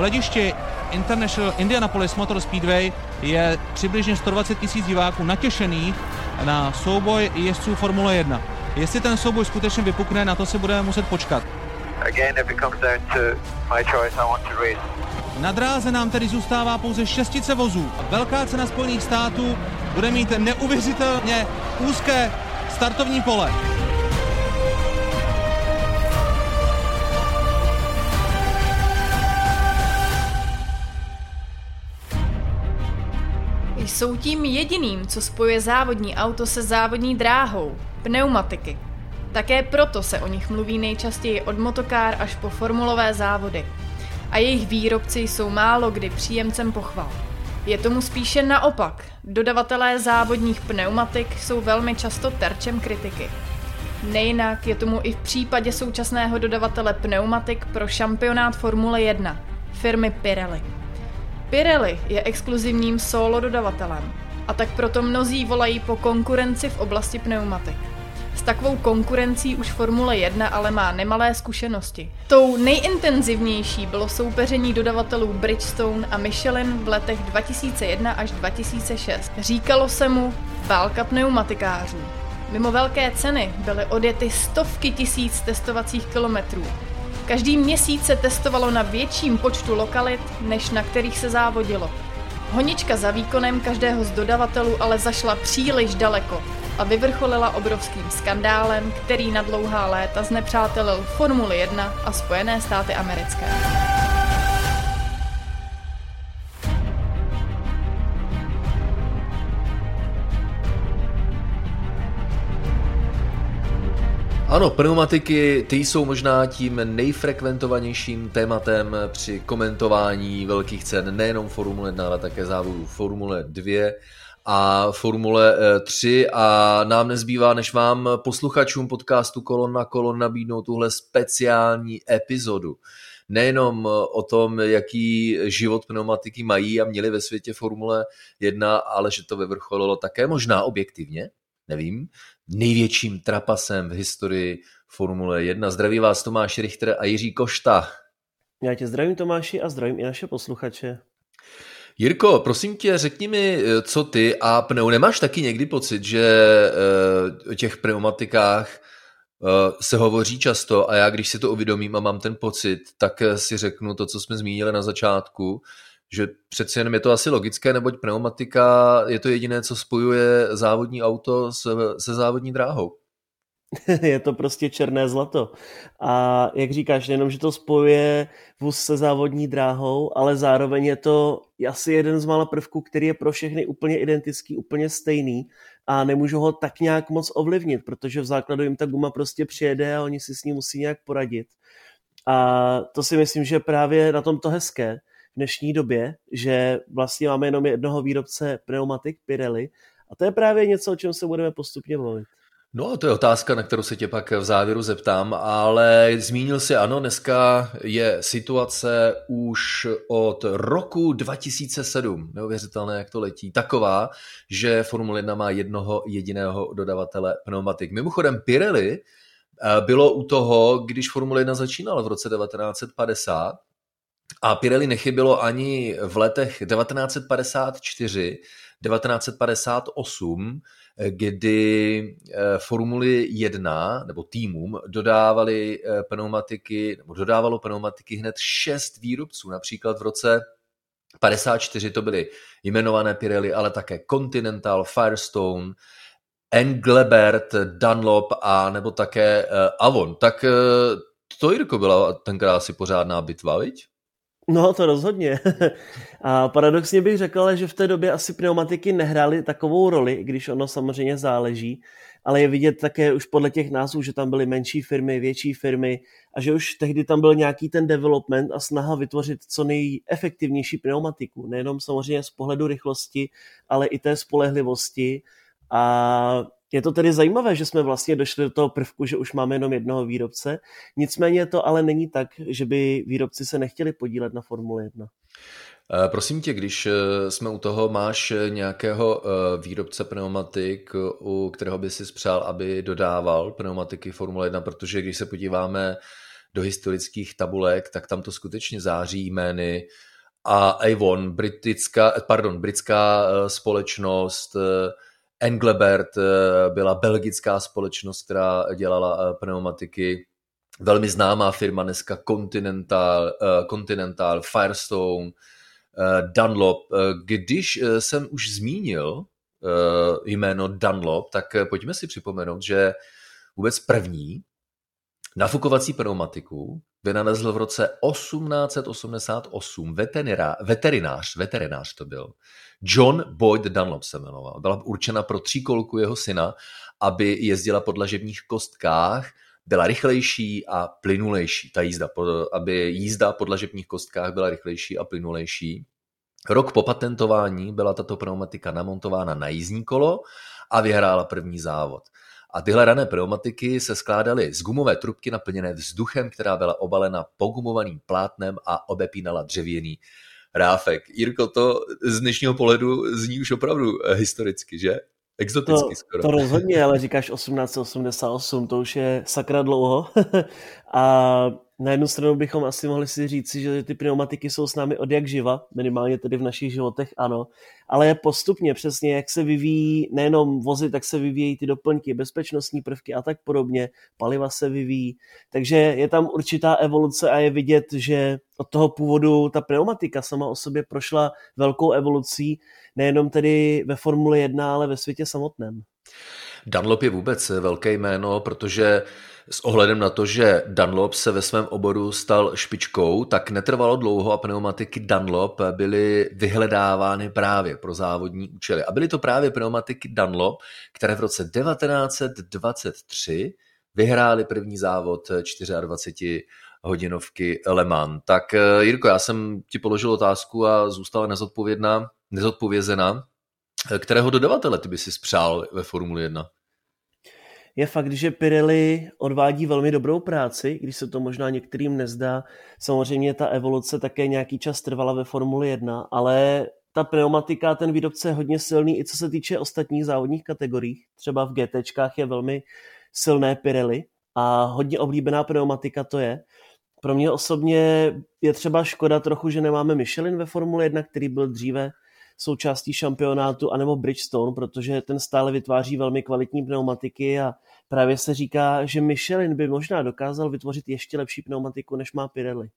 V hledišti International Indianapolis Motor Speedway je přibližně 120 tisíc diváků natěšených na souboj jezdců Formule 1. Jestli ten souboj skutečně vypukne, na to si budeme muset počkat. Na dráze nám tedy zůstává pouze šestice vozů. Velká cena Spojených států bude mít neuvěřitelně úzké startovní pole. Jsou tím jediným, co spojuje závodní auto se závodní dráhou pneumatiky. Také proto se o nich mluví nejčastěji od motokár až po formulové závody. A jejich výrobci jsou málo kdy příjemcem pochval. Je tomu spíše naopak. Dodavatelé závodních pneumatik jsou velmi často terčem kritiky. Nejinak je tomu i v případě současného dodavatele pneumatik pro šampionát Formule 1, firmy Pirelli. Pirelli je exkluzivním solo dodavatelem a tak proto mnozí volají po konkurenci v oblasti pneumatik. S takovou konkurencí už Formule 1 ale má nemalé zkušenosti. Tou nejintenzivnější bylo soupeření dodavatelů Bridgestone a Michelin v letech 2001 až 2006. Říkalo se mu válka pneumatikářů. Mimo velké ceny byly odjety stovky tisíc testovacích kilometrů. Každý měsíc se testovalo na větším počtu lokalit, než na kterých se závodilo. Honička za výkonem každého z dodavatelů ale zašla příliš daleko a vyvrcholila obrovským skandálem, který na dlouhá léta znepřátelil Formuli 1 a Spojené státy americké. Ano, pneumatiky, ty jsou možná tím nejfrekventovanějším tématem při komentování velkých cen nejenom Formule 1, ale také závodů Formule 2 a Formule 3 eh, a nám nezbývá, než vám posluchačům podcastu Kolon na kolon nabídnout tuhle speciální epizodu. Nejenom o tom, jaký život pneumatiky mají a měli ve světě Formule 1, ale že to vyvrcholilo také možná objektivně, nevím, největším trapasem v historii Formule 1. Zdraví vás Tomáš Richter a Jiří Košta. Já tě zdravím Tomáši a zdravím i naše posluchače. Jirko, prosím tě, řekni mi, co ty a pneu, nemáš taky někdy pocit, že uh, o těch pneumatikách uh, se hovoří často a já, když si to uvědomím a mám ten pocit, tak si řeknu to, co jsme zmínili na začátku, že přeci jenom je to asi logické, neboť pneumatika je to jediné, co spojuje závodní auto se, se závodní dráhou. je to prostě černé zlato. A jak říkáš, nejenom, že to spojuje vůz se závodní dráhou, ale zároveň je to asi jeden z mála prvků, který je pro všechny úplně identický, úplně stejný a nemůžu ho tak nějak moc ovlivnit, protože v základu jim ta guma prostě přijede a oni si s ní musí nějak poradit. A to si myslím, že právě na tom to hezké, dnešní době, že vlastně máme jenom jednoho výrobce pneumatik Pirelli a to je právě něco, o čem se budeme postupně mluvit. No, to je otázka, na kterou se tě pak v závěru zeptám, ale zmínil si, ano, dneska je situace už od roku 2007, neuvěřitelné, jak to letí, taková, že Formule 1 má jednoho jediného dodavatele pneumatik. Mimochodem Pirelli eh, bylo u toho, když Formule 1 začínala v roce 1950 a Pirelli nechybilo ani v letech 1954, 1958, kdy eh, Formuli 1 nebo týmům dodávali eh, pneumatiky, nebo dodávalo pneumatiky hned šest výrobců. Například v roce 54 to byly jmenované Pirelli, ale také Continental, Firestone, Engelbert, Dunlop a nebo také eh, Avon. Tak to, Jirko, byla tenkrát asi pořádná bitva, viď? No, to rozhodně. A paradoxně bych řekl, že v té době asi pneumatiky nehrály takovou roli, když ono samozřejmě záleží, ale je vidět také už podle těch názvů, že tam byly menší firmy, větší firmy a že už tehdy tam byl nějaký ten development a snaha vytvořit co nejefektivnější pneumatiku. Nejenom samozřejmě z pohledu rychlosti, ale i té spolehlivosti. A je to tedy zajímavé, že jsme vlastně došli do toho prvku, že už máme jenom jednoho výrobce. Nicméně to ale není tak, že by výrobci se nechtěli podílet na Formule 1. Eh, prosím tě, když eh, jsme u toho, máš eh, nějakého výrobce pneumatik, u kterého by si spřál, aby dodával pneumatiky Formule 1, protože když se podíváme do historických tabulek, tak tam to skutečně září jmény a Avon, britská, pardon, britská společnost, Englebert byla belgická společnost, která dělala pneumatiky, velmi známá firma dneska Continental, Continental Firestone, Dunlop. Když jsem už zmínil jméno Dunlop, tak pojďme si připomenout, že vůbec první nafukovací pneumatiku vynalezl v roce 1888 veterinář, veterinář to byl. John Boyd Dunlop se jmenoval. Byla určena pro tříkolku jeho syna, aby jezdila po dlažebních kostkách, byla rychlejší a plynulejší. Ta jízda, aby jízda po dlažebních kostkách byla rychlejší a plynulejší. Rok po patentování byla tato pneumatika namontována na jízdní kolo a vyhrála první závod. A tyhle rané pneumatiky se skládaly z gumové trubky naplněné vzduchem, která byla obalena pogumovaným plátnem a obepínala dřevěný ráfek. Jirko, to z dnešního pohledu zní už opravdu historicky, že? Exoticky to, skoro. To rozhodně, ale říkáš 1888, to už je sakra dlouho. a na jednu stranu bychom asi mohli si říct, že ty pneumatiky jsou s námi od jak živa, minimálně tedy v našich životech ano, ale postupně přesně, jak se vyvíjí nejenom vozy, tak se vyvíjejí ty doplňky, bezpečnostní prvky a tak podobně, paliva se vyvíjí, takže je tam určitá evoluce a je vidět, že od toho původu ta pneumatika sama o sobě prošla velkou evolucí, nejenom tedy ve Formule 1, ale ve světě samotném. Dunlop je vůbec velké jméno, protože s ohledem na to, že Dunlop se ve svém oboru stal špičkou, tak netrvalo dlouho a pneumatiky Dunlop byly vyhledávány právě pro závodní účely. A byly to právě pneumatiky Dunlop, které v roce 1923 vyhrály první závod 24 hodinovky Le Mans. Tak eh, Jirko, já jsem ti položil otázku a zůstala nezodpovědná, nezodpovězená. Kterého dodavatele ty by si spřál ve Formuli 1? Je fakt, že Pirelli odvádí velmi dobrou práci, když se to možná některým nezdá. Samozřejmě ta evoluce také nějaký čas trvala ve Formuli 1, ale ta pneumatika, ten výrobce je hodně silný i co se týče ostatních závodních kategorií. Třeba v GTčkách je velmi silné Pirelli a hodně oblíbená pneumatika to je. Pro mě osobně je třeba škoda trochu, že nemáme Michelin ve Formule 1, který byl dříve součástí šampionátu, anebo Bridgestone, protože ten stále vytváří velmi kvalitní pneumatiky a právě se říká, že Michelin by možná dokázal vytvořit ještě lepší pneumatiku, než má Pirelli.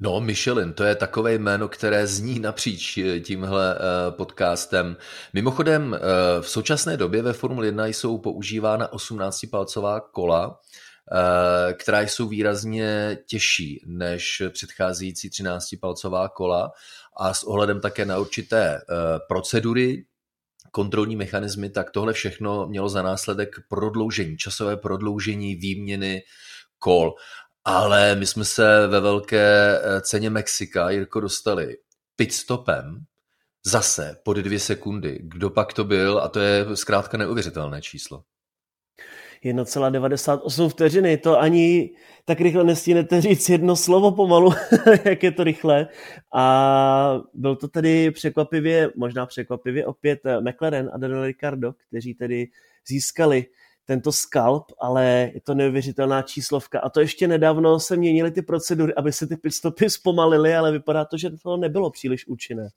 No, Michelin, to je takové jméno, které zní napříč tímhle eh, podcastem. Mimochodem, eh, v současné době ve Formule 1 jsou používána 18-palcová kola, eh, která jsou výrazně těžší než předcházející 13-palcová kola a s ohledem také na určité procedury, kontrolní mechanismy, tak tohle všechno mělo za následek prodloužení, časové prodloužení výměny kol. Ale my jsme se ve velké eh, ceně Mexika, Jirko, dostali pitstopem zase pod dvě sekundy. Kdo pak to byl? A to je zkrátka neuvěřitelné číslo. 1,98 vteřiny, to ani tak rychle nestínete říct jedno slovo pomalu, jak je to rychle. A byl to tedy překvapivě, možná překvapivě opět eh, McLaren a Daniel Ricardo, kteří tedy získali tento skalp, ale je to neuvěřitelná číslovka. A to ještě nedávno se měnily ty procedury, aby se ty pitstopy zpomalily, ale vypadá to, že to nebylo příliš účinné.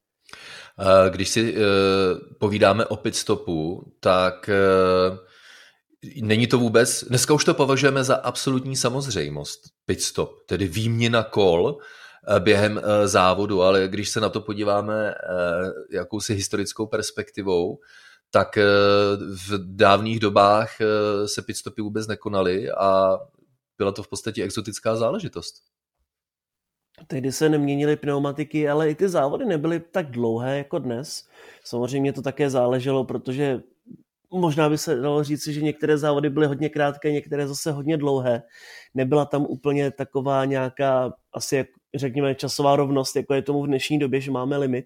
Eh, když si uh, povídáme o pitstopu, tak uh, Není to vůbec, dneska už to považujeme za absolutní samozřejmost, pit stop, tedy výměna kol eh, během eh, závodu, ale když se na to podíváme eh, jakousi historickou perspektivou, tak v dávných dobách se pitstopy vůbec nekonaly a byla to v podstatě exotická záležitost. Tehdy se neměnily pneumatiky, ale i ty závody nebyly tak dlouhé jako dnes. Samozřejmě to také záleželo, protože možná by se dalo říct, že některé závody byly hodně krátké, některé zase hodně dlouhé. Nebyla tam úplně taková nějaká, asi jak řekněme, časová rovnost, jako je tomu v dnešní době, že máme limit.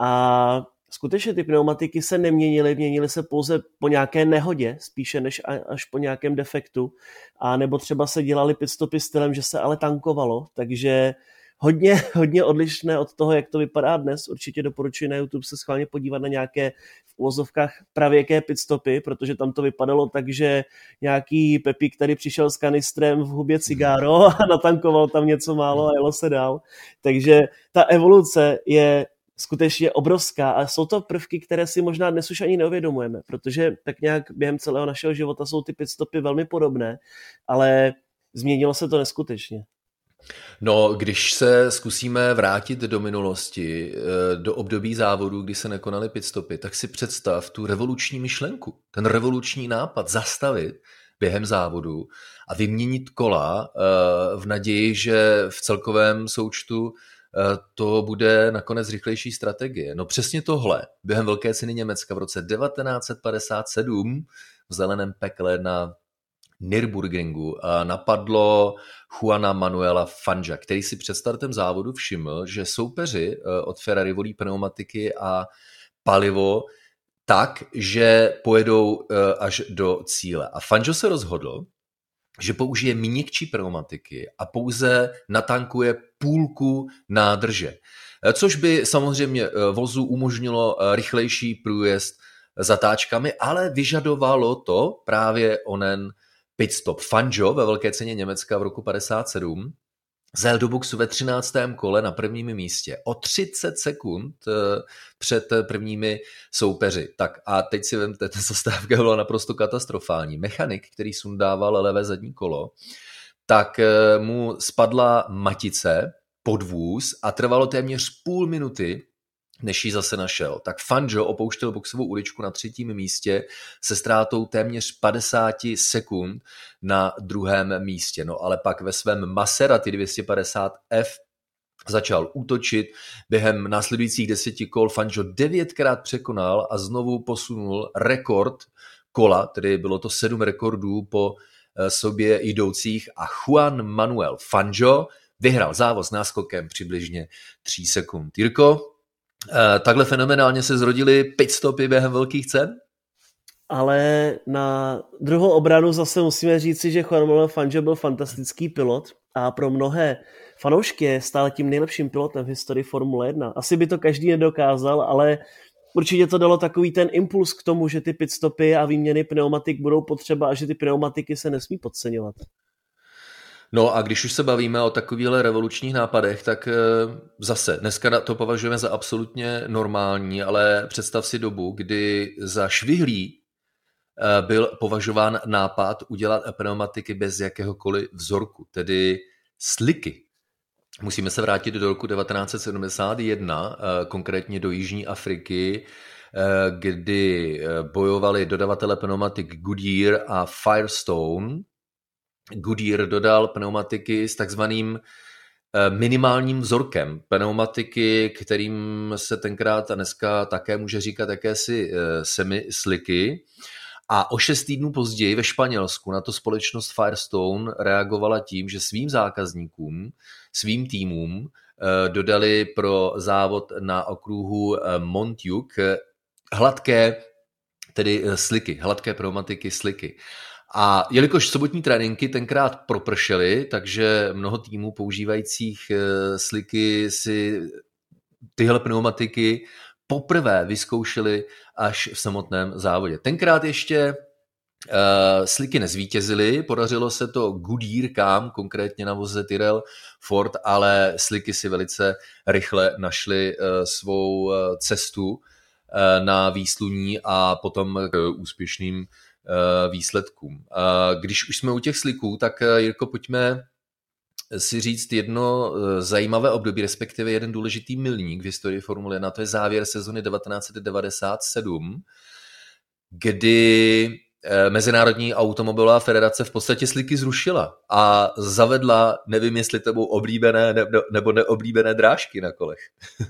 A skutečně ty pneumatiky se neměnily, měnily se pouze po nějaké nehodě, spíše než až po nějakém defektu. A nebo třeba se dělali pitstopy stylem, že se ale tankovalo, takže hodně, hodně odlišné od toho, jak to vypadá dnes. Určitě doporučuji na YouTube se schválně podívat na nějaké v uvozovkách pravěké pitstopy, protože tam to vypadalo tak, že nějaký Pepík který přišel s kanistrem v hubě cigáro a natankoval tam něco málo a jelo se dál. Takže ta evoluce je skutečně obrovská a jsou to prvky, které si možná dnes už ani neuvědomujeme, protože tak nějak během celého našeho života jsou ty pitstopy velmi podobné, ale změnilo se to neskutečně. No, když se zkusíme vrátit do minulosti, eh, do období závodu, kdy se nekonaly pitstopy, tak si představ tu revoluční myšlenku, ten revoluční nápad zastavit během závodu a vyměnit kola eh, v naději, že v celkovém součtu eh, to bude nakonec rychlejší strategie. No přesně tohle během Velké ceny Německa v roce 1957 v zeleném pekle na Nürburgringu napadlo Juana Manuela Fanja, který si před startem závodu všiml, že soupeři eh, od Ferrari volí pneumatiky a palivo tak, že pojedou eh, až do cíle. A Fanjo se rozhodl, že použije měkčí pneumatiky a pouze natankuje půlku nádrže. Eh, což by samozřejmě vozu umožnilo rychlejší průjezd zatáčkami, ale vyžadovalo to právě onen pitstop. Fanjo ve velké ceně Německa v roku 57 zajel do boxu ve 13. kole na prvním místě o 30 sekund eh, před prvními soupeři. Tak a teď si vemte, ta zastávka byla naprosto katastrofální. Mechanik, který sundával levé zadní kolo, tak eh, mu spadla matice pod vůz a trvalo téměř půl minuty, než ji zase našel. Tak Fanjo opouštěl boxovou uličku na třetím místě se ztrátou téměř 50 sekund na druhém místě. No ale pak ve svém Maserati 250F začal útočit. Během následujících deseti kol Fanjo devětkrát překonal a znovu posunul rekord kola, tedy bylo to sedm rekordů po eh, sobě jdoucích a Juan Manuel Fanjo vyhrál závod s náskokem přibližně 3 sekund. Jirko, takhle fenomenálně se zrodily pitstopy během velkých cen? Ale na druhou obranu zase musíme říci, že Juan Fangio byl fantastický pilot a pro mnohé fanoušky je stále tím nejlepším pilotem v historii Formule 1. Asi by to každý nedokázal, ale určitě to dalo takový ten impuls k tomu, že ty pitstopy a výměny pneumatik budou potřeba a že ty pneumatiky se nesmí podceňovat. No a když už se bavíme o takovýchhle revolučních nápadech, tak eh, zase dneska to považujeme za absolutně normální, ale představ si dobu, kdy za švihlý eh, byl považován nápad udělat pneumatiky bez jakéhokoliv vzorku, tedy sliky. Musíme se vrátit do roku 1971, eh, konkrétně do Jižní Afriky, kdy bojovali dodavatele pneumatik Goodyear a Firestone, Goodyear dodal pneumatiky s takzvaným eh, minimálním vzorkem. Pneumatiky, kterým se tenkrát a dneska také může říkat jakési eh, semi-sliky. A o šest týdnů později ve Španělsku na to společnost Firestone reagovala tím, že svým zákazníkům, svým týmům eh, dodali pro závod na okruhu Montjuic hladké, tedy sliky, hladké pneumatiky sliky. A jelikož sobotní tréninky tenkrát propršely, takže mnoho týmů používajících eh, sliky si tyhle pneumatiky poprvé vyzkoušeli až v samotném závodě. Tenkrát ještě Uh, sliky nezvítězily, podařilo se to Goodyearkám, konkrétně na voze Tyrell Ford, ale sliky si velice rychle našly uh, svou uh, cestu na výsluní a potom k úspěšným výsledkům. Když už jsme u těch sliků, tak eh, Jirko, pojďme si říct jedno eh, zajímavé období, respektive jeden důležitý milník v historii Formule 1, to je závěr sezony 1997, kdy Mezinárodní automobilová federace v podstatě sliky zrušila a zavedla, nevím jestli to oblíbené nebo neoblíbené drážky na kolech.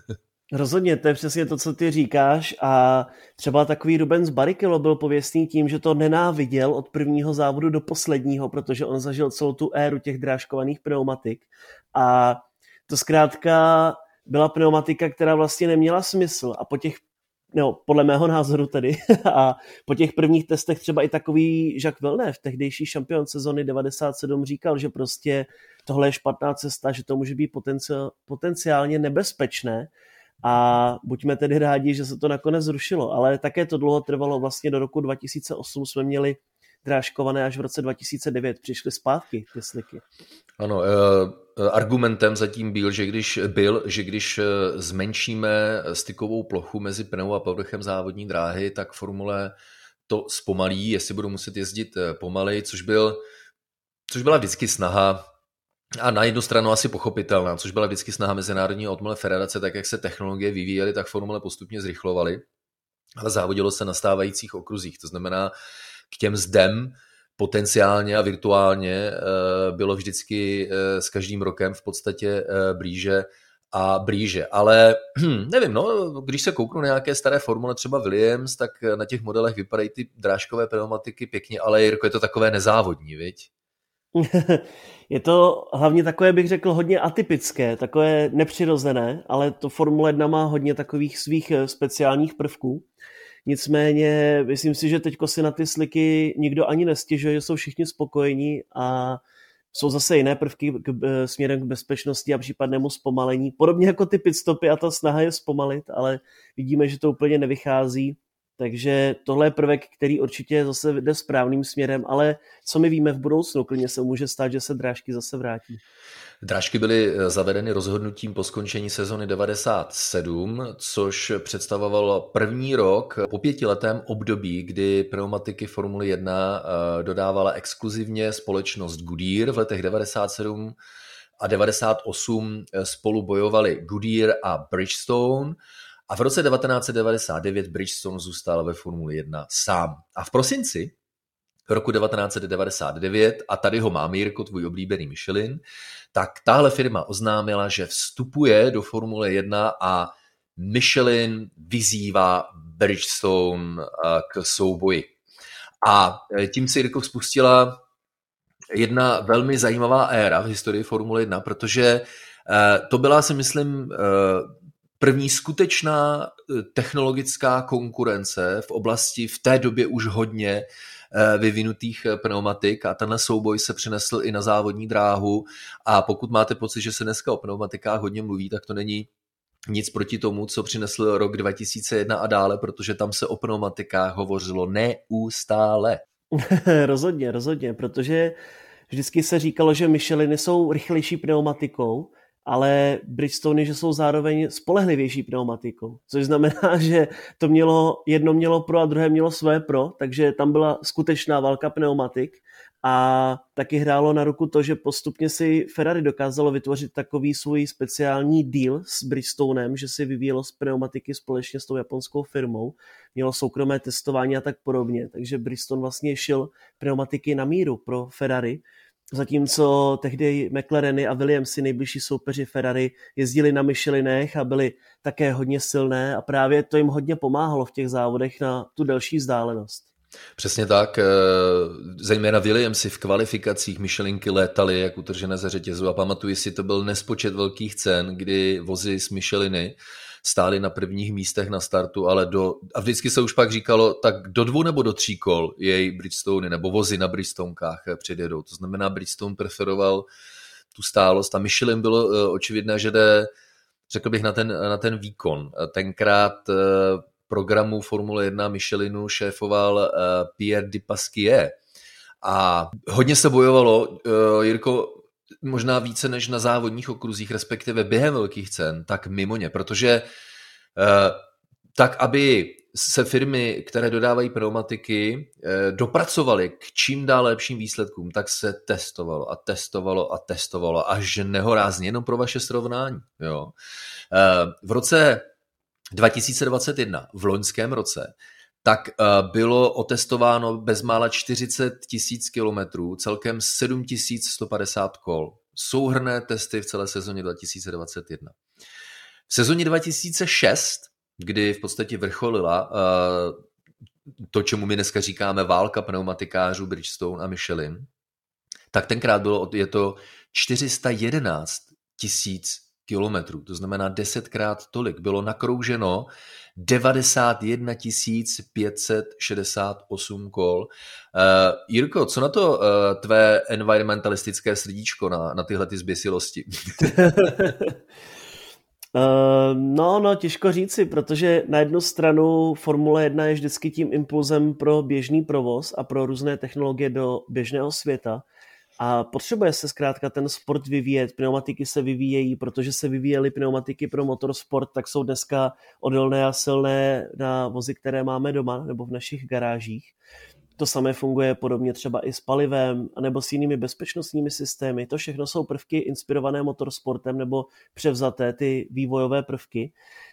Rozhodně, to je přesně to, co ty říkáš a třeba takový Rubens Barrichello byl pověstný tím, že to nenáviděl od prvního závodu do posledního, protože on zažil celou tu éru těch drážkovaných pneumatik a to zkrátka byla pneumatika, která vlastně neměla smysl a po těch no, podle mého názoru tedy, a po těch prvních testech třeba i takový Jacques Villeneuve, tehdejší šampion sezony 97, říkal, že prostě tohle je špatná cesta, že to může být potenciálně nebezpečné a buďme tedy rádi, že se to nakonec zrušilo, ale také to dlouho trvalo, vlastně do roku 2008 jsme měli drážkované až v roce 2009 přišly zpátky ty sliky. Ano, eh, argumentem zatím byl, že když, byl, že když eh, zmenšíme stykovou plochu mezi pneum a povrchem závodní dráhy, tak formule to zpomalí, jestli budou muset jezdit eh, pomalej, což, byl, což byla vždycky snaha a na jednu stranu asi pochopitelná, což byla vždycky snaha Mezinárodní automobilové federace, tak jak se technologie vyvíjely, tak formule postupně zrychlovaly, ale závodilo se na stávajících okruzích. To znamená, k těm zdem potenciálně a virtuálně eh, bylo vždycky eh, s každým rokem v podstatě eh, blíže a blíže. Ale nevím, no, když se kouknu na nějaké staré formule, třeba Williams, tak na těch modelech vypadají ty drážkové pneumatiky pěkně, ale Jirko, je to takové nezávodní, viď? je to hlavně takové, bych řekl, hodně atypické, takové nepřirozené, ale to Formule 1 má hodně takových svých speciálních prvků. Nicméně myslím si, že teďko si na ty sliky nikdo ani nestěžuje, jsou všichni spokojení a jsou zase jiné prvky k, k, směrem k bezpečnosti a případnému zpomalení. Podobně jako ty pitstopy a ta snaha je zpomalit, ale vidíme, že to úplně nevychází. Takže tohle je prvek, který určitě zase jde správným směrem, ale co my víme v budoucnu, klidně se může stát, že se drážky zase vrátí. Drážky byly eh, zavedeny rozhodnutím po skončení sezony 97, což představovalo první rok po pětiletém období, kdy pneumatiky Formuly 1 eh, dodávala exkluzivně společnost Goodyear v letech 97 a 98 eh, spolu bojovali Goodyear a Bridgestone a v roce 1999 Bridgestone zůstal ve Formuli 1 sám. A v prosinci roku 1999, a tady ho mám, Jirko, tvůj oblíbený Michelin, tak tahle firma oznámila, že vstupuje do Formule 1 a Michelin vyzývá Bridgestone eh, k souboji. A eh, tím se Jirko spustila jedna velmi zajímavá éra v historii Formule 1, protože eh, to byla, si myslím, první skutečná technologická konkurence v oblasti v té době už hodně Eh, vyvinutých eh, pneumatik a tenhle souboj se přinesl i na závodní dráhu a pokud máte pocit, že se dneska o pneumatikách hodně mluví, tak to není nic proti tomu, co přinesl rok 2001 a dále, protože tam se o pneumatikách hovořilo neustále. rozhodně, rozhodně, protože vždycky se říkalo, že Micheliny jsou rychlejší pneumatikou, ale Bridgestone, že jsou zároveň spolehlivější pneumatikou, což znamená, že to mělo, jedno mělo pro a druhé mělo své pro, takže tam byla skutečná válka pneumatik a taky hrálo na ruku to, že postupně si Ferrari dokázalo vytvořit takový svůj speciální deal s Bridgestonem, že si vyvíjelo z pneumatiky společně s tou japonskou firmou, mělo soukromé testování a tak podobně, takže Bridgestone vlastně šil pneumatiky na míru pro Ferrari, Zatímco tehdy McLareny a Williamsy, nejbližší soupeři Ferrari, jezdili na Michelinech a byli také hodně silné a právě to jim hodně pomáhalo v těch závodech na tu delší vzdálenost. Přesně tak, eh, zejména Williamsy v kvalifikacích Michelinky létaly jak utržené ze řetězu a pamatuji si, to byl nespočet velkých cen, kdy vozy z Micheliny stáli na prvních místech na startu, ale do, a vždycky se už pak říkalo, tak do dvou nebo do tří kol jej Bridgestone nebo vozy na Bridgestonekách předjedou. To znamená, Bridgestone preferoval tu stálost a Michelin bylo uh, očividné, že jde, řekl bych, na ten, na ten výkon. Tenkrát uh, programu Formule 1 Michelinu šéfoval Pierre Dipasquier. A hodně se bojovalo, uh, Jirko, možná více než na závodních okruzích, respektive během velkých cen, tak mimo ně, protože eh, tak, aby se firmy, které dodávají pneumatiky, eh, dopracovaly k čím dál lepším výsledkům, tak se testovalo a testovalo a testovalo až nehorázně, jenom pro vaše srovnání. Jo. Eh, v roce 2021, v loňském roce, tak eh, bylo otestováno bezmála 40 tisíc kilometrů, celkem 7 150 kol. Souhrné testy v celé sezóně 2021. V sezóně 2006, kdy v podstatě vrcholila uh, to, čemu my dneska říkáme válka pneumatikářů Bridgestone a Michelin, tak tenkrát bylo je to 411 tisíc kilometrů, to znamená desetkrát tolik. Bylo nakrouženo 91 568 kol. Uh, Jirko, co na to uh, tvé environmentalistické srdíčko na, na tyhle ty zběsilosti? Uh, no, no, těžko říci, protože na jednu stranu Formule 1 je vždycky tím impulzem pro běžný provoz a pro různé technologie do běžného světa. A potřebuje se zkrátka ten sport vyvíjet, pneumatiky se vyvíjejí, protože se vyvíjely pneumatiky pro motorsport, tak jsou dneska odolné a silné na vozy, které máme doma nebo v našich garážích. To samé funguje podobně třeba i s palivem, nebo s jinými bezpečnostními systémy. To všechno jsou prvky inspirované motorsportem nebo převzaté ty vývojové prvky.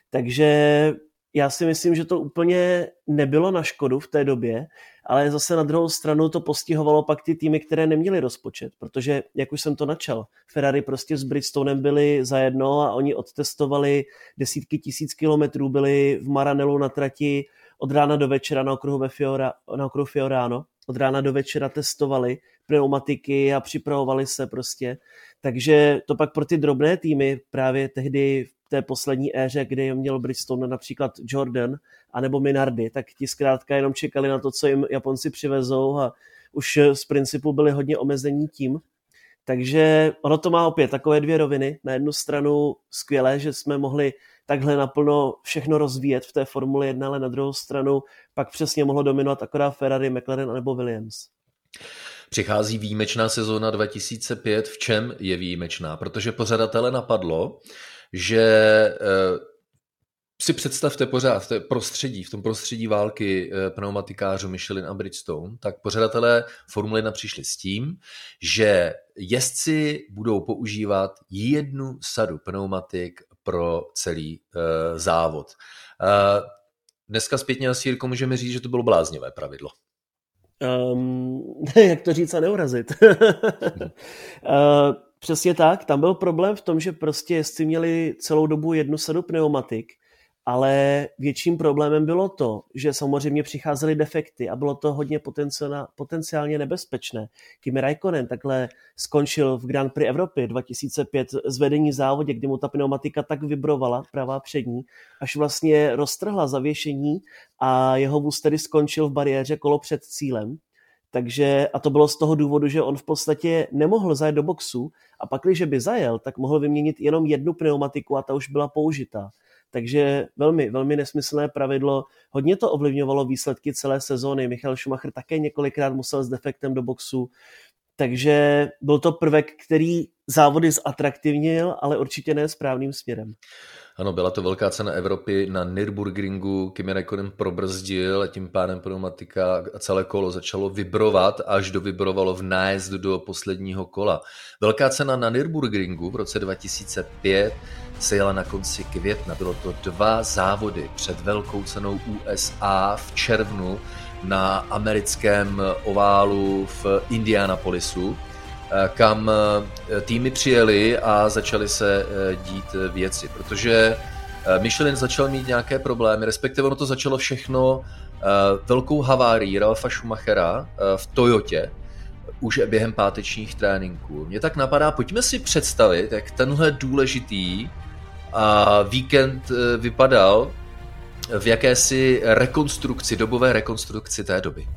Takže já si myslím, že to úplně nebylo na škodu v té době, ale zase na druhou stranu to postihovalo pak ty týmy, které neměly rozpočet, protože, jak už jsem to načal, Ferrari prostě s Bridgestonem byli zajedno a oni odtestovali desítky tisíc kilometrů, byli v Maranelu na trati od rána do večera na okruhu, ve Fiora, na okruhu Fiorano, od rána do večera testovali pneumatiky a připravovali se prostě. Takže to pak pro ty drobné týmy právě tehdy té poslední éře, kdy měl Bridgestone například Jordan anebo Minardi, tak ti zkrátka jenom čekali na to, co jim Japonci přivezou a už z principu byli hodně omezení tím. Takže ono to má opět takové dvě roviny. Na jednu stranu skvělé, že jsme mohli takhle naplno všechno rozvíjet v té Formule 1, ale na druhou stranu pak přesně mohlo dominovat akorát Ferrari, McLaren nebo Williams. Přichází výjimečná sezóna 2005. V čem je výjimečná? Protože pořadatele napadlo, že eh, si představte pořád v té prostředí, v tom prostředí války eh, pneumatikářů Michelin a Bridgestone, tak pořadatelé Formule 1 přišli s tím, že jezdci budou používat jednu sadu pneumatik pro celý uh, závod. Uh, dneska zpětně asi Jirko můžeme říct, že to bylo bláznivé pravidlo. Um, jak to říct a neurazit? uh, přesně tak, tam byl problém v tom, že prostě jezdci měli celou dobu jednu sadu pneumatik ale větším problémem bylo to, že samozřejmě přicházely defekty a bylo to hodně potenciálně nebezpečné. Kimi Raikkonen takhle skončil v Grand Prix Evropy 2005 z vedení závodě, kdy mu ta pneumatika tak vibrovala, pravá přední, až vlastně roztrhla zavěšení a jeho vůz tedy skončil v bariéře kolo před cílem. Takže, a to bylo z toho důvodu, že on v podstatě nemohl zajet do boxu a pak, když by zajel, tak mohl vyměnit jenom jednu pneumatiku a ta už byla použitá. Takže velmi, velmi nesmyslné pravidlo. Hodně to ovlivňovalo výsledky celé sezóny. Michal Schumacher také několikrát musel s defektem do boxu. Takže byl to prvek, který závody zatraktivnil, ale určitě ne správným směrem. Ano, byla to velká cena Evropy na Nürburgringu, Kimi Räikkönen probrzdil a tím pádem pneumatika a celé kolo začalo vibrovat, až dovibrovalo v nájezdu do posledního kola. Velká cena na Nürburgringu v roce 2005 se jela na konci května. Bylo to dva závody před velkou cenou USA v červnu na americkém oválu v Indianapolisu, eh, kam eh, týmy přijeli a začaly se eh, dít věci, protože Michelin začal mít nějaké problémy, respektive ono to začalo všechno velkou havárií Ralfa Schumachera v Toyotě, už během pátečních tréninků. Mně tak napadá, pojďme si představit, jak tenhle důležitý víkend vypadal v jakési rekonstrukci, dobové rekonstrukci té doby.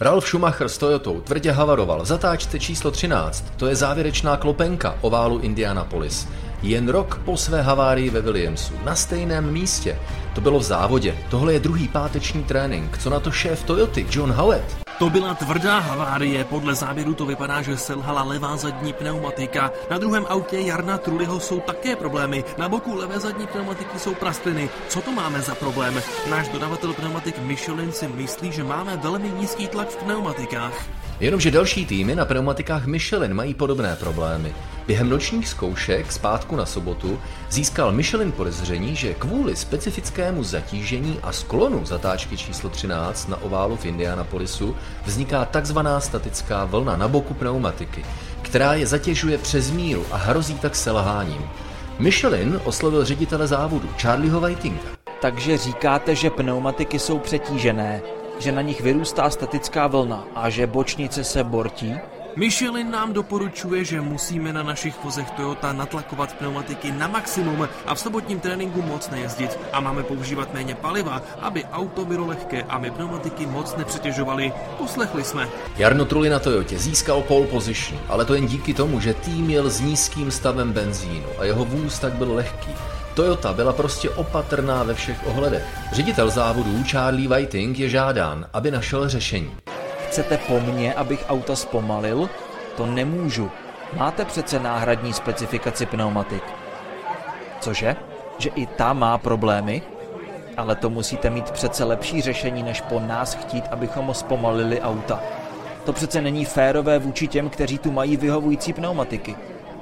Ralf Schumacher s Toyotou tvrdě havaroval zatáčce číslo 13, to je závěrečná klopenka oválu Indianapolis. Jen rok po své havárii ve Williamsu, na stejném místě. To bylo v závodě. Tohle je druhý páteční trénink. Co na to šéf Toyoty, John Howard? To byla tvrdá havárie, podle záběru to vypadá, že selhala levá zadní pneumatika. Na druhém autě Jarna Truliho jsou také problémy, na boku levé zadní pneumatiky jsou praskliny. Co to máme za problém? Náš dodavatel pneumatik Michelin si myslí, že máme velmi nízký tlak v pneumatikách. Jenomže další týmy na pneumatikách Michelin mají podobné problémy. Během nočních zkoušek zpátku na sobotu získal Michelin podezření, že kvůli specifickému zatížení a sklonu zatáčky číslo 13 na oválu v Indianapolisu vzniká takzvaná statická vlna na boku pneumatiky, která je zatěžuje přes míru a hrozí tak selháním. Michelin oslovil ředitele závodu Charlieho Whitinga. Takže říkáte, že pneumatiky jsou přetížené. že na nich vyrůstá statická vlna a že bočnice se bortí? Michelin nám doporučuje, že musíme na našich vozech Toyota natlakovat pneumatiky na maximum a v sobotním tréninku moc nejezdit a máme používat méně paliva, aby auto bylo lehké a my pneumatiky moc nepřetěžovali. Poslechli jsme. Jarno Trulli na Toyotě získal pole position, ale to jen díky tomu, že tým jel s nízkým stavem benzínu a jeho vůz tak byl lehký. Toyota byla prostě opatrná ve všech ohledech. Ředitel závodů Charlie Whiting je žádán, aby našel řešení. Chcete po mně, abych auta zpomalil? To nemůžu. Máte přece náhradní specifikaci pneumatik. Cože? Že i ta má problémy? Ale to musíte mít přece lepší řešení, než po nás chtít, abychom zpomalili auta. To přece není férové vůči těm, kteří tu mají vyhovující pneumatiky.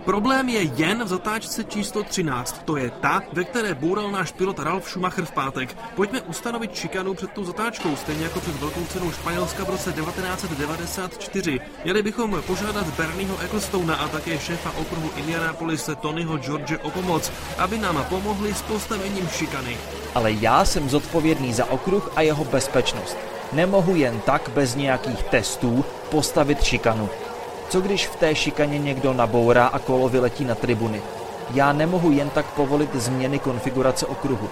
Problém je jen v zatáčce číslo 13. To je ta, ve které boural náš pilot Ralf Schumacher v pátek. Pojďme ustanovit šikanu před tou zatáčkou, stejně jako před velkou cenou Španělska v roce 1994. Měli bychom požádat Bernieho Ecclestona a také šéfa okruhu Indianapolis Tonyho George o pomoc, aby nám pomohli s postavením šikany. Ale já jsem zodpovědný za okruh a jeho bezpečnost. Nemohu jen tak bez nějakých testů postavit šikanu. Co když v té šikaně někdo nabourá a kolo vyletí na tribuny? Já nemohu jen tak povolit změny konfigurace okruhu.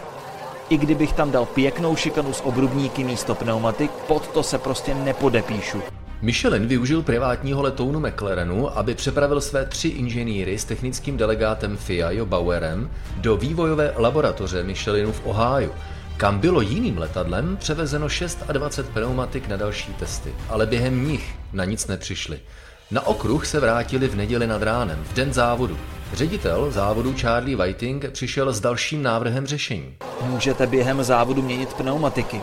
I kdybych tam dal pěknou šikanu s obrubníky místo pneumatik, pod to se prostě nepodepíšu. Michelin využil privátního letounu McLarenu, aby přepravil své tři inženýry s technickým delegátem FIA Jo Bauerem do vývojové laboratoře Michelinu v Ohio, kam bylo jiným letadlem převezeno 26 pneumatik na další testy, ale během nich na nic nepřišli. Na okruh se vrátili v neděli nad ránem, v den závodu. Ředitel závodu Charlie Whiting přišel s dalším návrhem řešení. Můžete během závodu měnit pneumatiky.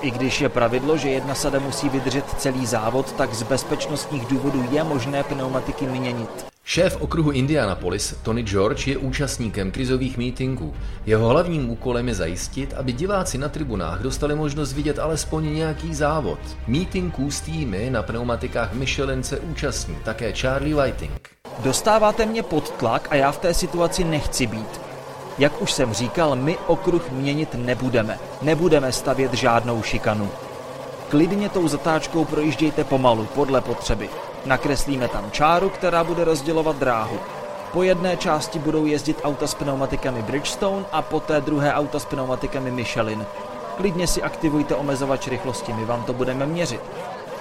I když je pravidlo, že jedna sada musí vydržet celý závod, tak z bezpečnostních důvodů je možné pneumatiky měnit. Šéf okruhu Indianapolis Tony George je účastníkem krizových mítinků. Jeho hlavním úkolem je zajistit, aby diváci na tribunách dostali možnost vidět alespoň nějaký závod. Mítinků s týmy na pneumatikách Michelin se účastní také Charlie Whiting. Dostáváte mě pod tlak a já v té situaci nechci být. Jak už jsem říkal, my okruh měnit nebudeme. Nebudeme stavět žádnou šikanu. Klidně tou zatáčkou projíždějte pomalu, podle potřeby. Nakreslíme tam čáru, která bude rozdělovat dráhu. Po jedné části budou jezdit auta s pneumatikami Bridgestone a po té druhé auta s pneumatikami Michelin. Klidně si aktivujte omezovač rychlosti, my vám to budeme měřit.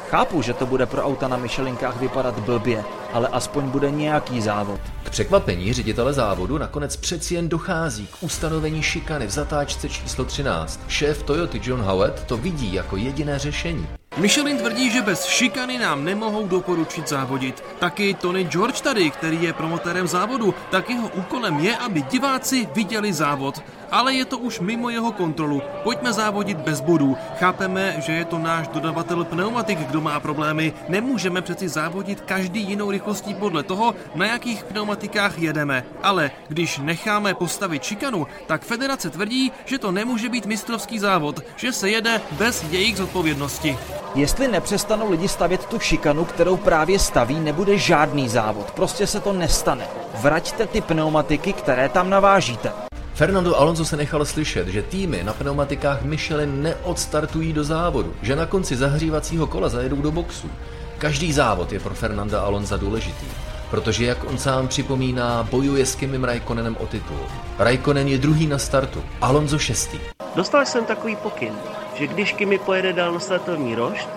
Chápu, že to bude pro auta na Michelinkách vypadat blbě, ale aspoň bude nějaký závod. K překvapení ředitele závodu nakonec přeci jen dochází k ustanovení šikany v zatáčce číslo 13. Šéf Toyota John Howard to vidí jako jediné řešení. Michelin tvrdí, že bez šikany nám nemohou doporučit závodit. Taky Tony George tady, který je promotérem závodu, tak jeho úkolem je, aby diváci viděli závod. Ale je to už mimo jeho kontrolu. Pojďme závodit bez bodů. Chápeme, že je to náš dodavatel pneumatik, kdo má problémy. Nemůžeme přeci závodit každý jinou rychlostí podle toho, na jakých pneumatikách jedeme. Ale když necháme postavit šikanu, tak federace tvrdí, že to nemůže být mistrovský závod, že se jede bez jejich zodpovědnosti. Jestli nepřestanou lidi stavět tu šikanu, kterou právě staví, nebude žádný závod. Prostě se to nestane. Vraťte ty pneumatiky, které tam navážíte. Fernando Alonso se nechal slyšet, že týmy na pneumatikách Michelin neodstartují do závodu, že na konci zahřívacího kola zajedou do boxu. Každý závod je pro Fernanda Alonza důležitý, protože jak on sám připomíná, bojuje s Kimim Raikkonenem o titul. Raikkonen je druhý na startu, Alonso šestý. Dostal jsem takový pokyn, že když Kimi pojede dál na startovní rošt,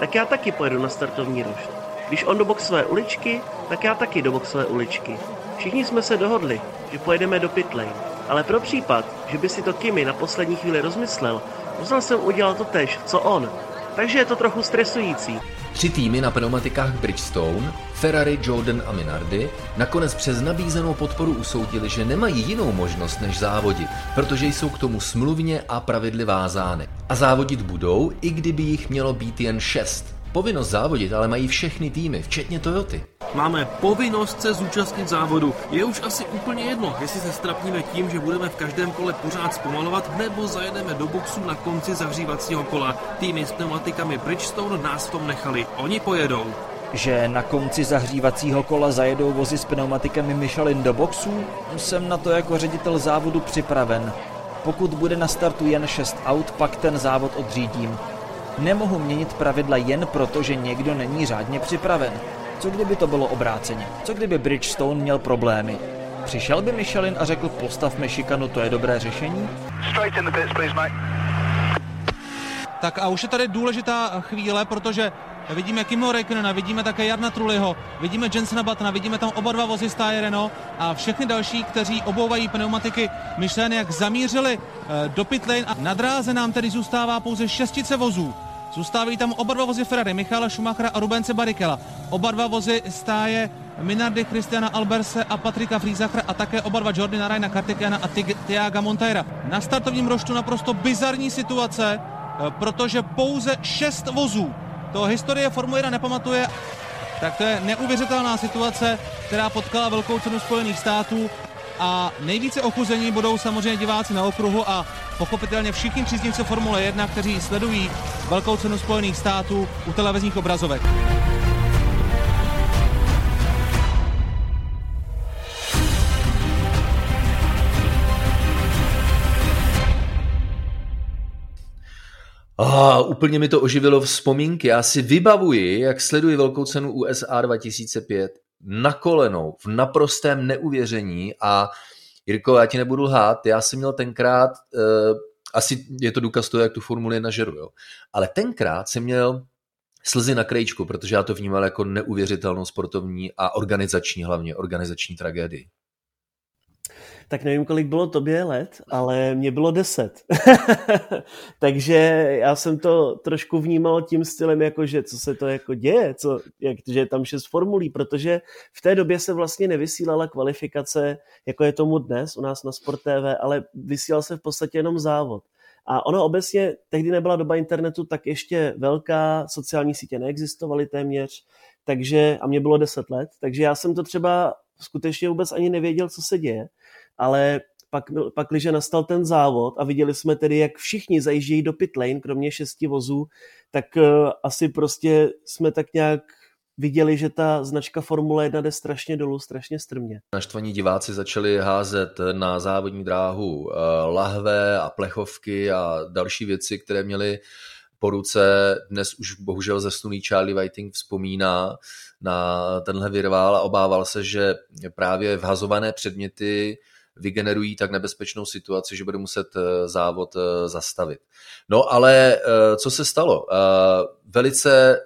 tak já taky pojedu na startovní rošt. Když on do boxové uličky, tak já taky do boxové uličky. Všichni jsme se dohodli, že pojedeme do pit lane. Ale pro případ, že by si to Kimi na poslední chvíli rozmyslel, musel jsem udělat to tež, co on. Takže je to trochu stresující. Tři týmy na pneumatikách Bridgestone, Ferrari, Jordan a Minardi nakonec přes nabízenou podporu usoudili, že nemají jinou možnost než závodit, protože jsou k tomu smluvně a pravidly vázány. A závodit budou, i kdyby jich mělo být jen šest. Povinnost závodit ale mají všechny týmy, včetně Toyoty. Máme povinnost se zúčastnit závodu. Je už asi úplně jedno, jestli se strapníme tím, že budeme v každém kole pořád zpomalovat, nebo zajedeme do boxu na konci zahřívacího kola. Týmy s pneumatikami Bridgestone nás v tom nechali. Oni pojedou. Že na konci zahřívacího kola zajedou vozy s pneumatikami Michelin do boxů? Jsem na to jako ředitel závodu připraven. Pokud bude na startu jen 6 aut, pak ten závod odřídím. Nemohu měnit pravidla jen proto, že někdo není řádně připraven. Co kdyby to bylo obráceně? Co kdyby Bridgestone měl problémy? Přišel by Michelin a řekl, postavme šikanu, to je dobré řešení? Tak a už je tady důležitá chvíle, protože vidíme Kimo Räikkönena, vidíme také Jarna Truliho, vidíme Jensena Batna, vidíme tam oba dva vozy stáje Renault a všechny další, kteří obouvají pneumatiky Michelin, jak zamířili eh, do pitlane a na dráze nám tedy zůstává pouze šestice vozů. Zůstávají tam oba dva vozy Ferrari, Michala Schumachera a Rubence Barikela. Oba dva vozy stáje Minardy Christiana Alberse a Patrika Friesachera a také oba dva Jordana Ryana Kartikana a Tiaga Monteira. Na startovním roštu naprosto bizarní situace, eh, protože pouze šest vozů to historie Formule 1 nepamatuje, tak to je neuvěřitelná situace, která potkala velkou cenu Spojených států a nejvíce ochuzení budou samozřejmě diváci na okruhu a pochopitelně všichni příznivci Formule 1, kteří sledují velkou cenu Spojených států u televizních obrazovek. A oh, úplně mi to oživilo vzpomínky. Já si vybavuji, jak sleduji velkou cenu USA 2005 na kolenou, v naprostém neuvěření a Jirko, já ti nebudu lhát, já jsem měl tenkrát, uh, asi je to důkaz toho, jak tu Formuli 1 žeru, jo. ale tenkrát jsem měl slzy na krejčku, protože já to vnímal jako neuvěřitelnou sportovní a organizační, hlavně organizační tragédii tak nevím, kolik bylo tobě let, ale mě bylo deset. Takže já jsem to trošku vnímal tím stylem, jako že co se to jako děje, co, jak, že je tam šest formulí, protože v té době se vlastně nevysílala kvalifikace, jako je tomu dnes u nás na Sport TV, ale vysílal se v podstatě jenom závod. A ono obecně, tehdy nebyla doba internetu tak ještě velká, sociální sítě neexistovaly téměř, takže, a mě bylo 10 let, takže já jsem to třeba skutečně vůbec ani nevěděl, co se děje ale pak, pak když nastal ten závod a viděli jsme tedy, jak všichni zajíždějí do pit lane, kromě šesti vozů, tak uh, asi prostě jsme tak nějak viděli, že ta značka Formule 1 jde strašně dolů, strašně strmě. Naštvaní diváci začali házet na závodní dráhu uh, lahve a plechovky a další věci, které měly po ruce. Dnes už bohužel zesnulý Charlie Whiting vzpomíná na tenhle virvál a obával se, že právě vhazované předměty vygenerují tak nebezpečnou situaci, že bude muset eh, závod eh, zastavit. No ale eh, co se stalo? Velice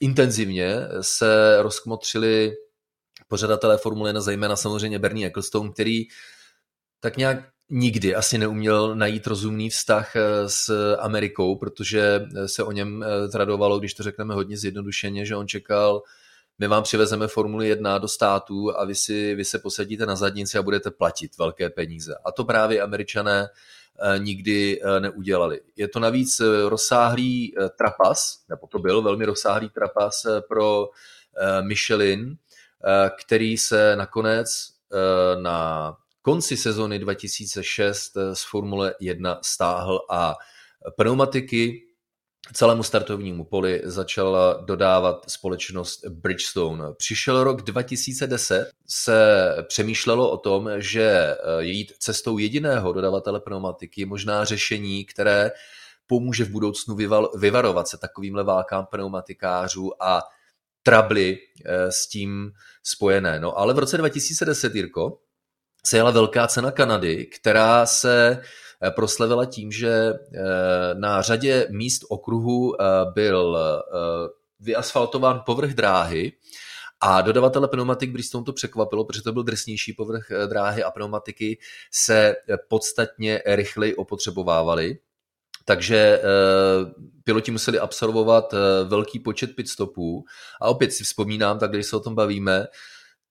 intenzivně se rozkmotřili pořadatelé Formule 1, zejména samozřejmě Bernie Ecclestone, který tak nějak nikdy asi neuměl najít rozumný vztah s Amerikou, protože se o něm tradovalo, když to řekneme hodně zjednodušeně, že on čekal my vám přivezeme Formuli 1 do států a vy, si, vy se posadíte na zadnici a budete platit velké peníze. A to právě američané eh, nikdy eh, neudělali. Je to navíc eh, rozsáhlý trapas, nebo to byl velmi rozsáhlý trapas pro Michelin, který se nakonec na konci sezony 2006 z Formule 1 stáhl a pneumatiky celému startovnímu poli začala dodávat společnost Bridgestone. Přišel rok 2010, se přemýšlelo o tom, že eh, jít cestou jediného dodavatele pneumatiky možná řešení, které pomůže v budoucnu vyvarovat se takovým válkám pneumatikářů a trably eh, s tím spojené. No ale v roce 2010, Jirko, se jela velká cena Kanady, která se proslavila tím, že eh, na řadě míst okruhu eh, byl vyasfaltován povrch dráhy a dodavatele pneumatik Bridgestone to překvapilo, protože to byl drsnější povrch dráhy a pneumatiky se podstatně rychleji opotřebovávaly. Takže piloti museli absolvovat velký počet pitstopů a opět si vzpomínám, tak když se o tom bavíme,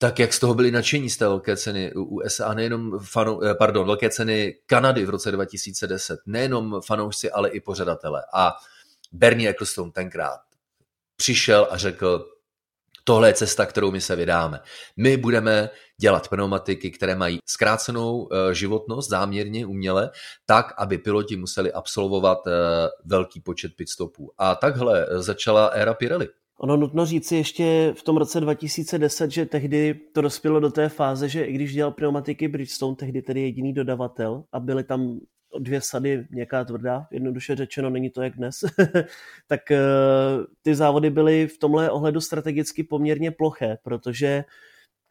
tak jak z toho byli nadšení z té velké ceny USA, nejenom fanou, eh, pardon, velké ceny Kanady v roce 2010, nejenom fanoušci, ale i pořadatele. A Bernie Ecclestone tenkrát přišel a řekl, tohle je cesta, kterou my se vydáme. My budeme dělat pneumatiky, které mají zkrácenou eh, životnost záměrně, uměle, tak, aby piloti museli absolvovat eh, velký počet pitstopů. A takhle začala éra Pirelli. Ono nutno říci ještě v tom roce 2010, že tehdy to dospělo do té fáze, že i když dělal pneumatiky Bridgestone, tehdy tedy jediný dodavatel a byly tam dvě sady měkká tvrdá, jednoduše řečeno, není to jak dnes, tak eh, ty závody byly v tomhle ohledu strategicky poměrně ploché, protože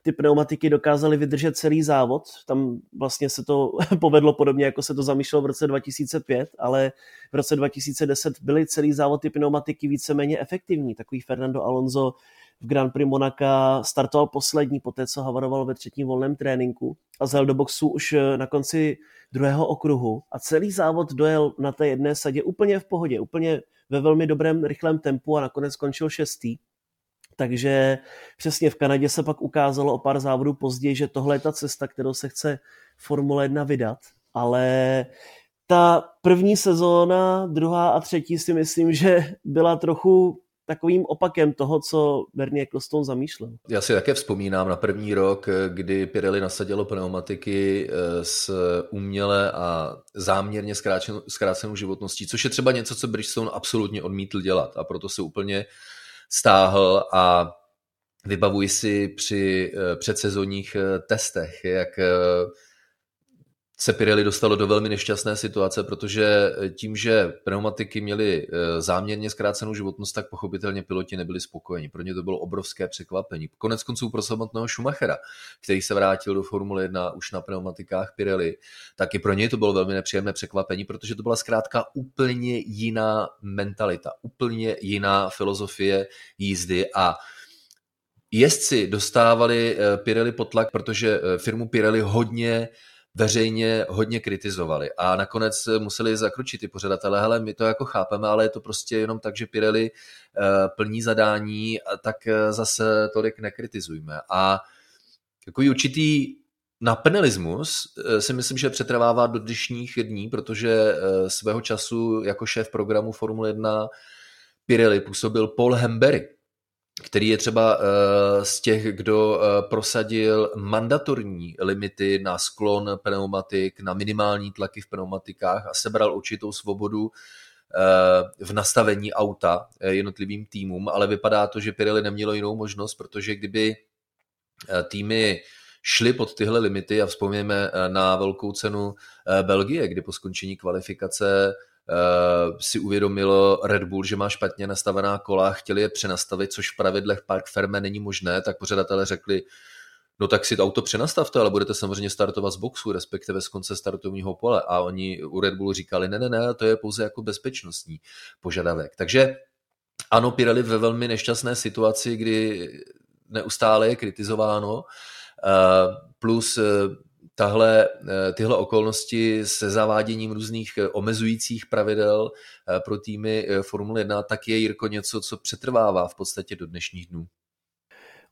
ty pneumatiky dokázaly vydržet celý závod. Tam vlastně se to povedlo podobně, jako se to zamýšlelo v roce 2005, ale v roce 2010 byly celý závod ty pneumatiky víceméně efektivní. Takový Fernando Alonso v Grand Prix Monaka startoval poslední, poté co havaroval ve třetím volném tréninku a zjel do boxu už eh, na konci druhého okruhu a celý závod dojel na té jedné sadě úplně v pohodě, úplně ve velmi dobrém rychlém tempu a nakonec skončil šestý. Takže přesně v Kanadě se pak ukázalo o pár závodů později, že tohle je ta cesta, kterou se chce Formule 1 vydat, ale ta první sezóna, druhá a třetí si myslím, že byla trochu takovým opakem toho, co Bernie Ecclestone zamýšlel. Já si také vzpomínám na první rok, kdy Pirelli nasadilo pneumatiky eh, s uměle a záměrně zkrácenou, zkrácenou životností, což je třeba něco, co Bridgestone absolutně odmítl dělat a proto se úplně stáhl a vybavuji si při eh, předsezonních eh, testech, jak se Pirelli dostalo do velmi nešťastné situace, protože tím, že pneumatiky měly eh, záměrně zkrácenou životnost, tak pochopitelně piloti nebyli spokojeni. Pro ně to bylo obrovské překvapení. Konec konců pro samotného Schumachera, který se vrátil do Formule 1 už na pneumatikách Pirelli, tak i pro něj to bylo velmi nepříjemné překvapení, protože to byla zkrátka úplně jiná mentalita, úplně jiná filozofie jízdy a jezdci dostávali eh, Pirelli pod tlak, protože eh, firmu Pirelli hodně veřejně hodně kritizovali a nakonec museli zakročit ty pořadatelé, hele, my to jako chápeme, ale je to prostě jenom tak, že Pirelli eh, plní zadání, tak eh, zase tolik nekritizujme. A takový určitý napenelismus eh, si myslím, že přetrvává do dnešních dní, protože svého času jako šéf programu Formule 1 Pirelli působil Paul Hemberry, který je třeba eh, z těch, kdo eh, prosadil mandatorní limity na sklon pneumatik, na minimální tlaky v pneumatikách a sebral určitou svobodu eh, v nastavení auta jednotlivým týmům, ale vypadá to, že Pirelli nemělo jinou možnost, protože kdyby týmy šly pod tyhle limity a vzpomněme na velkou cenu Belgie, kdy po skončení kvalifikace si uvědomil Red Bull, že má špatně nastavená kola, chtěli je přenastavit, což v pravidlech Park Ferme není možné, tak pořadatelé řekli, no tak si to auto přenastavte, ale budete samozřejmě startovat z boxu, respektive z konce startovního pole. A oni u Red Bullu říkali, ne, ne, ne, to je pouze jako bezpečnostní požadavek. Takže ano, Pirelli ve velmi nešťastné situaci, kdy neustále je kritizováno, eh, plus eh, tahle, eh, tyhle okolnosti se zaváděním různých eh, omezujících pravidel eh, pro týmy Formule 1, tak je Jirko něco, co přetrvává v podstatě do dnešních dnů.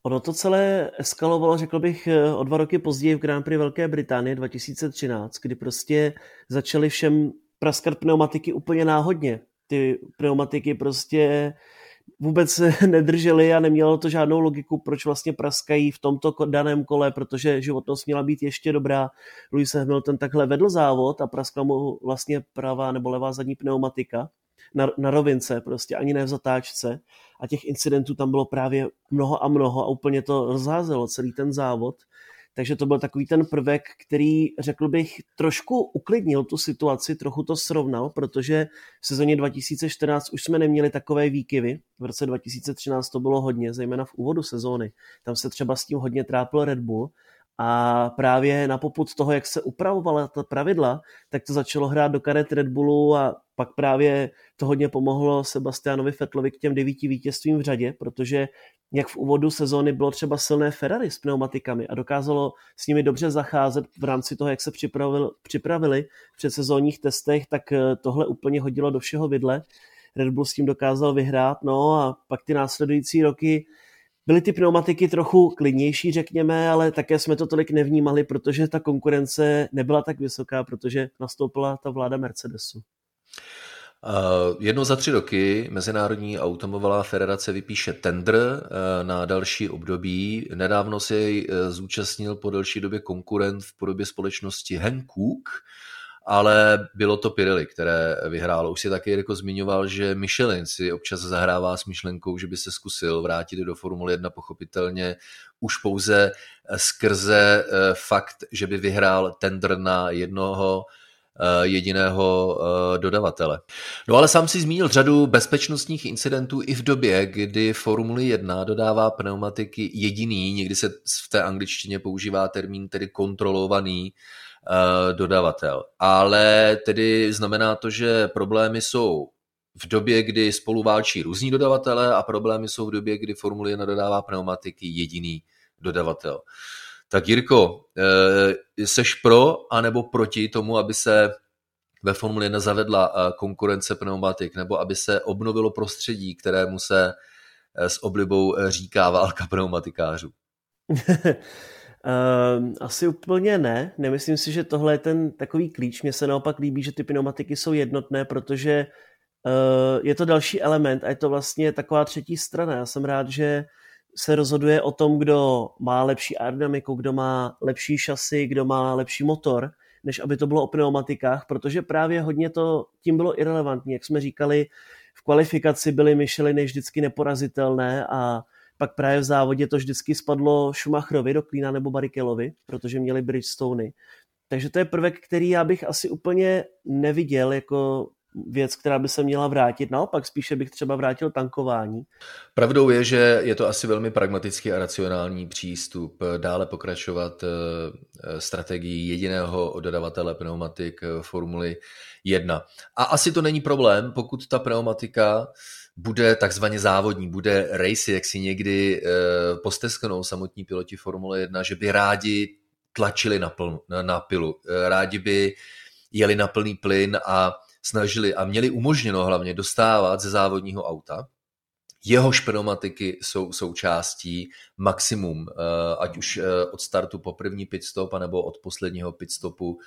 Ono to celé eskalovalo, řekl bych, o dva roky později v Grand Prix Velké Británie 2013, kdy prostě začaly všem praskat pneumatiky úplně náhodně. Ty pneumatiky prostě vůbec nedrželi a nemělo to žádnou logiku, proč vlastně praskají v tomto daném kole, protože životnost měla být ještě dobrá. Lewis Hamilton takhle vedl závod a praskla mu vlastně pravá nebo levá zadní pneumatika na, na rovince, prostě ani ne v zatáčce. A těch incidentů tam bylo právě mnoho a mnoho a úplně to rozházelo celý ten závod. Takže to byl takový ten prvek, který, řekl bych, trošku uklidnil tu situaci, trochu to srovnal, protože v sezóně 2014 už jsme neměli takové výkyvy. V roce 2013 to bylo hodně, zejména v úvodu sezóny. Tam se třeba s tím hodně trápil Red Bull a právě na poput toho, jak se upravovala ta pravidla, tak to začalo hrát do karet Red Bullu a pak právě to hodně pomohlo Sebastianovi Fettlovi k těm devíti vítězstvím v řadě, protože jak v úvodu sezóny bylo třeba silné Ferrari s pneumatikami a dokázalo s nimi dobře zacházet v rámci toho, jak se připravil, připravili v předsezónních testech, tak eh, tohle úplně hodilo do všeho vidle. Red Bull s tím dokázal vyhrát, no a pak ty následující roky byly ty pneumatiky trochu klidnější, řekněme, ale také jsme to tolik nevnímali, protože ta konkurence nebyla tak vysoká, protože nastoupila ta vláda Mercedesu. Uh, jednou za tři roky Mezinárodní automobilová federace vypíše tender uh, na další období. Nedávno se jej uh, zúčastnil po delší době konkurent v podobě společnosti Hankook, ale bylo to Pirelli, které vyhrálo. Už si taky jako zmiňoval, že Michelin si občas zahrává s myšlenkou, že by se zkusil vrátit do Formule 1 pochopitelně už pouze skrze fakt, že by vyhrál tender na jednoho jediného dodavatele. No ale sám si zmínil řadu bezpečnostních incidentů i v době, kdy Formuli 1 dodává pneumatiky jediný, někdy se v té angličtině používá termín tedy kontrolovaný dodavatel. Ale tedy znamená to, že problémy jsou v době, kdy spolu válčí různí dodavatelé a problémy jsou v době, kdy Formule 1 dodává pneumatiky jediný dodavatel. Tak Jirko, eh, seš pro anebo proti tomu, aby se ve Formule 1 zavedla eh, konkurence pneumatik, nebo aby se obnovilo prostředí, kterému se eh, s oblibou říká válka pneumatikářů? Asi úplně ne. Nemyslím si, že tohle je ten takový klíč. Mně se naopak líbí, že ty pneumatiky jsou jednotné, protože je to další element a je to vlastně taková třetí strana. Já jsem rád, že se rozhoduje o tom, kdo má lepší aerodynamiku, kdo má lepší šasy, kdo má lepší motor, než aby to bylo o pneumatikách, protože právě hodně to tím bylo irrelevantní. Jak jsme říkali, v kvalifikaci byly Micheliny vždycky neporazitelné a pak právě v závodě to vždycky spadlo Schumacherovi do klína nebo Barikelovi, protože měli Bridgestone. Takže to je prvek, který já bych asi úplně neviděl jako věc, která by se měla vrátit. Naopak spíše bych třeba vrátil tankování. Pravdou je, že je to asi velmi pragmatický a racionální přístup dále pokračovat eh, strategii jediného dodavatele pneumatik Formuly 1. A asi to není problém, pokud ta pneumatika bude takzvaně závodní, bude race, jak si někdy eh, postesknou samotní piloti Formule 1, že by rádi tlačili na, plnu, na, na pilu, eh, rádi by jeli na plný plyn a snažili a měli umožněno hlavně dostávat ze závodního auta, jehož pneumatiky jsou součástí maximum, eh, ať už eh, od startu po první pitstop, anebo od posledního pitstopu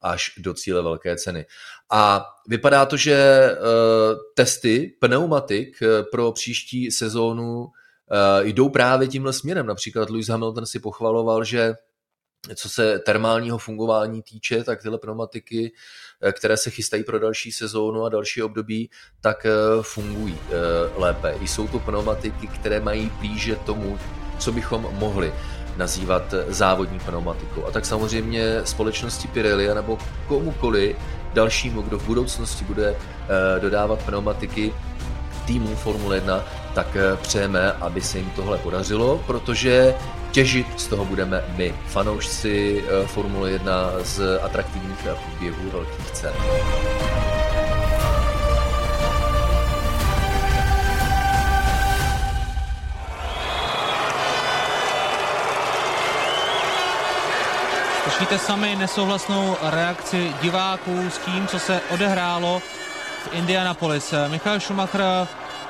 až do cíle velké ceny. A vypadá to, že eh, testy pneumatik pro příští sezónu jdou právě tímhle směrem. Například Lewis Hamilton si pochvaloval, že co se termálního fungování týče, tak tyhle pneumatiky, eh, které se chystají pro další sezónu a další období, tak eh, fungují eh, lépe. Jsou to pneumatiky, které mají blíže tomu, co bychom mohli nazývat závodní pneumatikou. A tak samozřejmě společnosti Pirelli nebo komukoli dalšímu, kdo v budoucnosti bude dodávat pneumatiky týmů Formule 1, tak přejeme, aby se jim tohle podařilo, protože těžit z toho budeme my, fanoušci eh, Formule 1 z atraktivních průběhů velkých cen. Slyšíte sami nesouhlasnou reakci diváků s tím, co se odehrálo Indianapolis. Michal Schumacher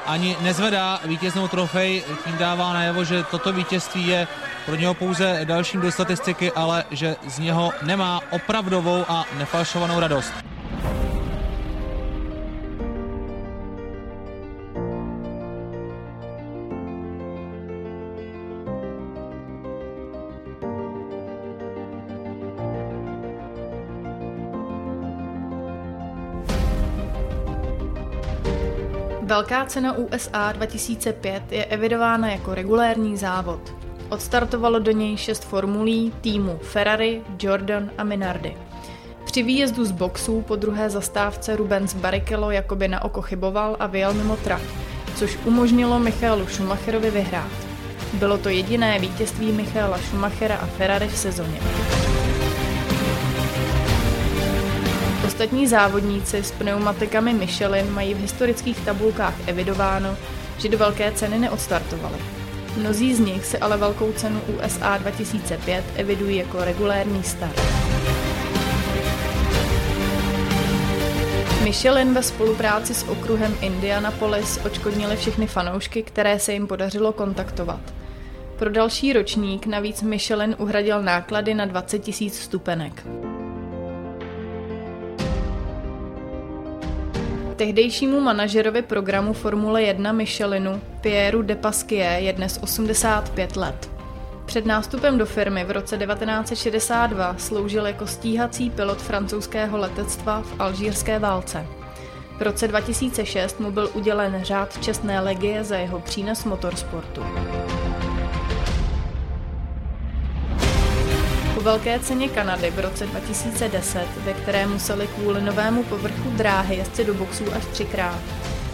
ani nezvedá vítěznou trofej, tím dává najevo, že toto vítězství je pro něho pouze dalším do statistiky, ale že z něho nemá opravdovou a nefalšovanou radost. Velká cena USA 2005 je evidována jako regulérní závod. Odstartovalo do něj šest formulí týmu Ferrari, Jordan a Minardi. Při výjezdu z boxů po druhé zastávce Rubens Barrichello jakoby na oko chyboval a vyjel mimo trať, což umožnilo Michaelu Schumacherovi vyhrát. Bylo to jediné vítězství Michaela Schumachera a Ferrari v sezóně. Ostatní závodníci s pneumatikami Michelin mají v historických tabulkách evidováno, že do velké ceny neodstartovali. Mnozí z nich se ale velkou cenu USA 2005 evidují jako regulérní start. Michelin ve spolupráci s okruhem Indianapolis očkodnili všechny fanoušky, které se jim podařilo kontaktovat. Pro další ročník navíc Michelin uhradil náklady na 20 000 stupenek. Tehdejšímu manažerovi programu Formule 1 Michelinu, Pierru Depasquier, je dnes 85 let. Před nástupem do firmy v roce 1962 sloužil jako stíhací pilot francouzského letectva v alžírské válce. V roce 2006 mu byl udělen řád čestné legie za jeho přínos motorsportu. Velké ceně Kanady v roce 2010, ve které museli kvůli novému povrchu dráhy jezdci do boxů až třikrát,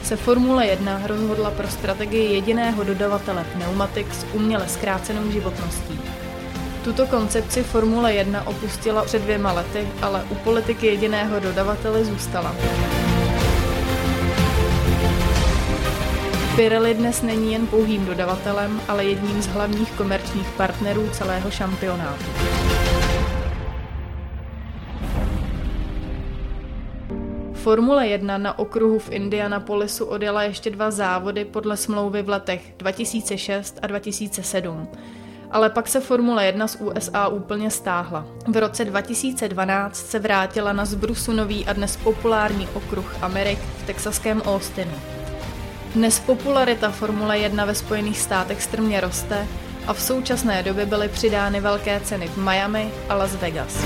se Formule 1 rozhodla pro strategii jediného dodavatele pneumatik s uměle zkrácenou životností. Tuto koncepci Formule 1 opustila před dvěma lety, ale u politiky jediného dodavatele zůstala. Pirelli dnes není jen pouhým dodavatelem, ale jedním z hlavních komerčních partnerů celého šampionátu. Formule 1 na okruhu v Indianapolisu odjela ještě dva závody podle smlouvy v letech 2006 a 2007. Ale pak se Formule 1 z USA úplně stáhla. V roce 2012 se vrátila na zbrusu nový a dnes populární okruh Amerik v texaském Austinu. Dnes popularita Formule 1 ve Spojených státech strmě roste a v současné době byly přidány velké ceny v Miami a Las Vegas.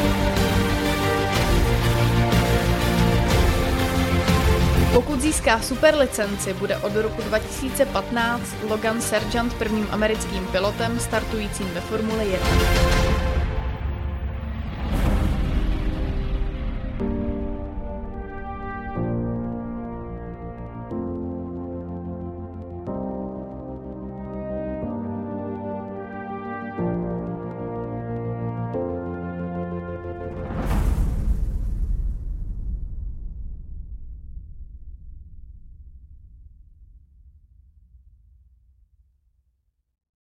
Pokud získá superlicenci, bude od roku 2015 Logan Sargent prvním americkým pilotem startujícím ve Formule 1.